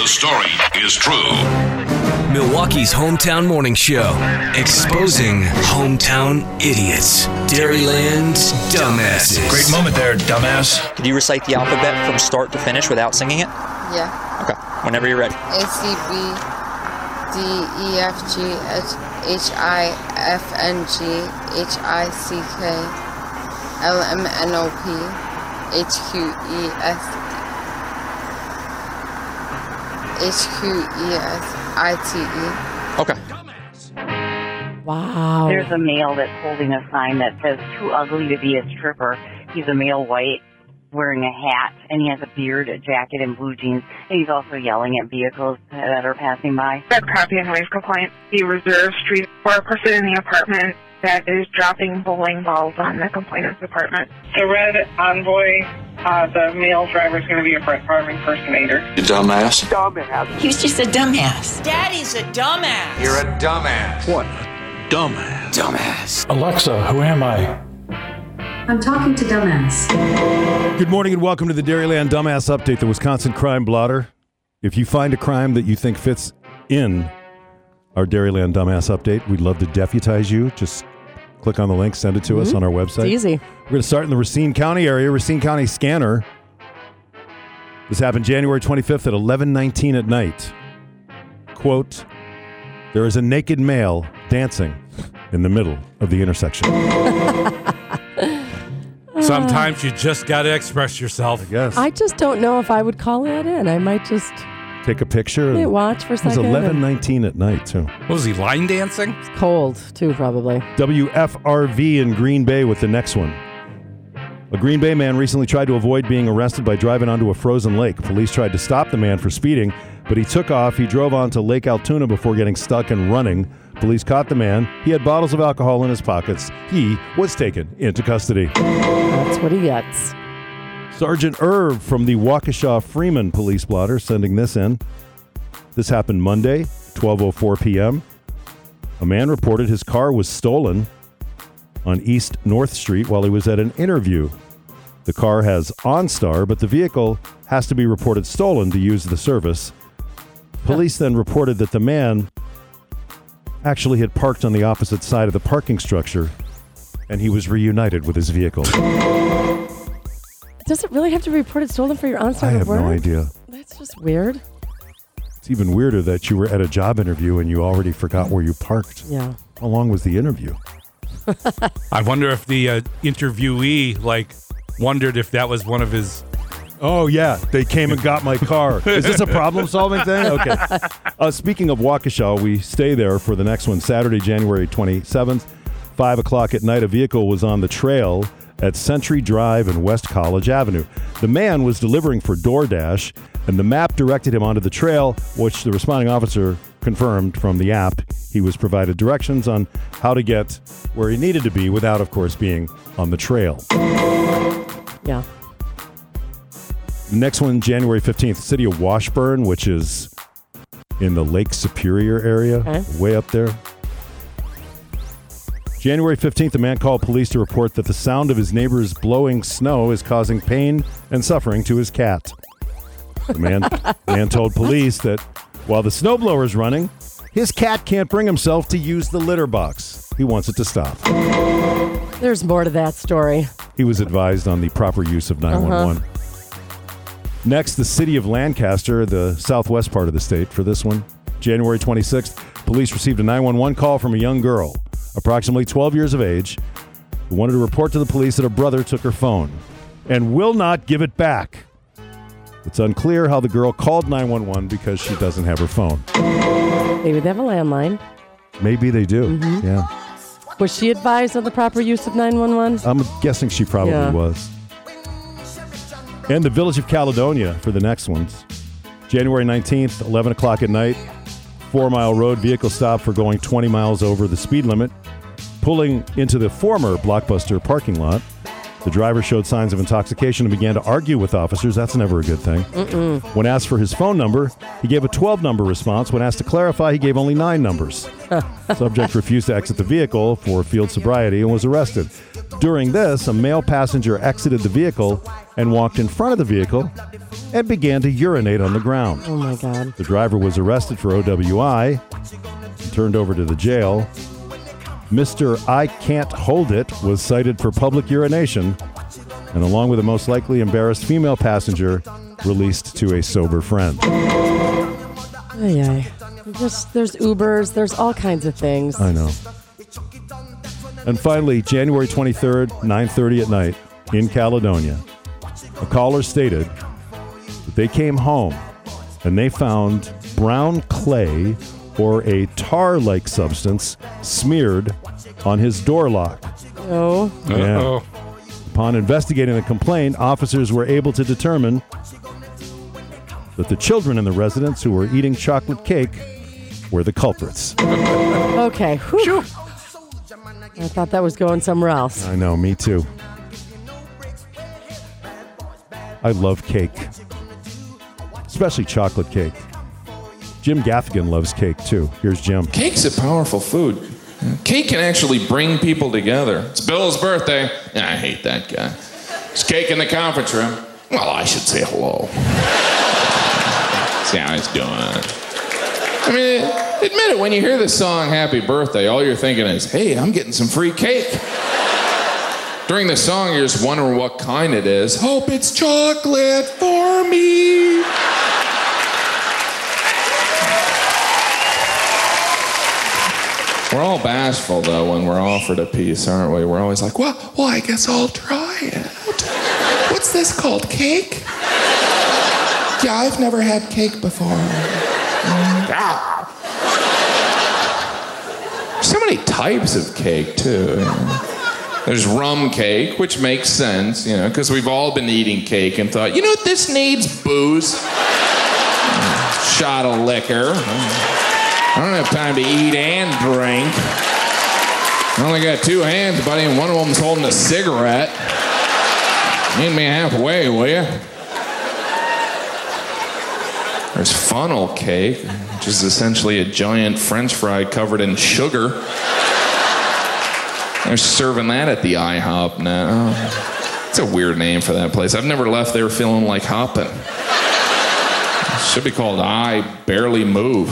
The story is true. Milwaukee's hometown morning show, exposing hometown idiots. Dairyland's dumbasses. Great moment there, dumbass. Could you recite the alphabet from start to finish without singing it? Yeah. Okay. Whenever you're ready. A C B D E F G H H I F N G H I C K L M N O P H Q E S H Q E S I T E. Okay. Wow. There's a male that's holding a sign that says "Too ugly to be a stripper." He's a male white, wearing a hat, and he has a beard, a jacket, and blue jeans. And he's also yelling at vehicles that are passing by. That copy and noise complaint. The reserve street for a person in the apartment that is dropping bowling balls on the complainant's apartment. The red envoy, uh, the male driver is going to be a Brett Favre impersonator. You dumbass. He was just a dumbass. Daddy's a dumbass. You're a dumbass. What? Dumbass. Dumbass. Alexa, who am I? I'm talking to dumbass. Good morning and welcome to the Dairyland Dumbass Update, the Wisconsin Crime Blotter. If you find a crime that you think fits in our Dairyland Dumbass Update, we'd love to deputize you. Just click on the link, send it to us mm-hmm. on our website. It's easy. We're going to start in the Racine County area, Racine County Scanner. This happened January 25th at 11:19 at night. Quote: There is a naked male dancing in the middle of the intersection. Sometimes you just got to express yourself. I guess. I just don't know if I would call that in. I might just Take a picture. hey, and- watch for a It was second. and- 11:19 at night too. What was he line dancing? It's cold too, probably. WFRV in Green Bay with the next one. A Green Bay man recently tried to avoid being arrested by driving onto a frozen lake. Police tried to stop the man for speeding, but he took off. He drove onto Lake Altoona before getting stuck and running. Police caught the man. He had bottles of alcohol in his pockets. He was taken into custody. That's what he gets. Sergeant Irv from the Waukesha Freeman Police Blotter sending this in. This happened Monday, 12:04 p.m. A man reported his car was stolen on East North Street while he was at an interview. The car has OnStar, but the vehicle has to be reported stolen to use the service. Police then reported that the man actually had parked on the opposite side of the parking structure and he was reunited with his vehicle. Does it really have to be reported stolen for your I OnStar have work? no idea. That's just weird. It's even weirder that you were at a job interview and you already forgot where you parked. Yeah. How long was the interview? I wonder if the uh, interviewee like wondered if that was one of his. Oh yeah, they came and got my car. Is this a problem-solving thing? Okay. Uh, speaking of Waukesha, we stay there for the next one. Saturday, January twenty seventh, five o'clock at night. A vehicle was on the trail at Century Drive and West College Avenue. The man was delivering for DoorDash, and the map directed him onto the trail, which the responding officer confirmed from the app. He was provided directions on how to get where he needed to be without, of course, being on the trail. Yeah. Next one, January 15th, city of Washburn, which is in the Lake Superior area, Okay. way up there. January 15th, a man called police to report that the sound of his neighbor's blowing snow is causing pain and suffering to his cat. The man, man told police that while the snowblower is running, his cat can't bring himself to use the litter box. He wants it to stop. There's more to that story. He was advised on the proper use of uh-huh. 911. Next, the city of Lancaster, the southwest part of the state, for this one. January 26th, police received a 911 call from a young girl, approximately 12 years of age, who wanted to report to the police that her brother took her phone and will not give it back. It's unclear how the girl called 911 because she doesn't have her phone. Maybe they have a landline. Maybe they do. Mhm. Yeah. Was she advised on the proper use of 911? I'm guessing she probably Yeah. was. And the village of Caledonia for the next ones. January 19th, 11 o'clock at night. Four mile road vehicle stop for going 20 miles over the speed limit. Pulling into the former Blockbuster parking lot. The driver showed signs of intoxication and began to argue with officers. That's never a good thing. Mm-mm. When asked for his phone number, he gave a 12 number response. When asked to clarify, he gave only nine numbers. Subject refused to exit the vehicle for field sobriety and was arrested. During this, a male passenger exited the vehicle and walked in front of the vehicle and began to urinate on the ground. Oh my God. The driver was arrested for OWI and turned over to the jail. Mr. I Can't Hold It was cited for public urination and, along with a most likely embarrassed female passenger, released to a sober friend. Ay, ay. There's, there's Ubers. There's all kinds of things. I know. And finally, January 23rd, 9:30 at night in Caledonia, a caller stated that they came home and they found brown clay or a tar-like substance smeared on his door lock. Oh. Yeah. Upon investigating the complaint, officers were able to determine that the children in the residence who were eating chocolate cake were the culprits. Okay. Whew. I thought that was going somewhere else. I know, me too. I love cake, especially chocolate cake. Jim Gaffigan loves cake too. Here's Jim. Cake's a powerful food. Cake can actually bring people together. It's Bill's birthday. I hate that guy. It's cake in the conference room. Well, I should say hello. See how he's doing. I mean, admit it, when you hear the song Happy Birthday, all you're thinking is, hey, I'm getting some free cake. During the song, you're just wondering what kind it is. Hope it's chocolate for me. We're all bashful though when we're offered a piece, aren't we? We're always like, well, well, I guess I'll try it. What's this called? Cake? Yeah, I've never had cake before. Ah. So many types of cake too. There's rum cake, which makes sense, you know, because we've all been eating cake and thought, you know what, this needs booze. Shot of liquor. I don't have time to eat and drink. I only got two hands, buddy, and one of them's holding a cigarette. Meet me halfway, will you? There's funnel cake, which is essentially a giant french fry covered in sugar. They're serving that at the IHOP now. It's a weird name for that place. I've never left there feeling like hopping. It should be called I Barely Move.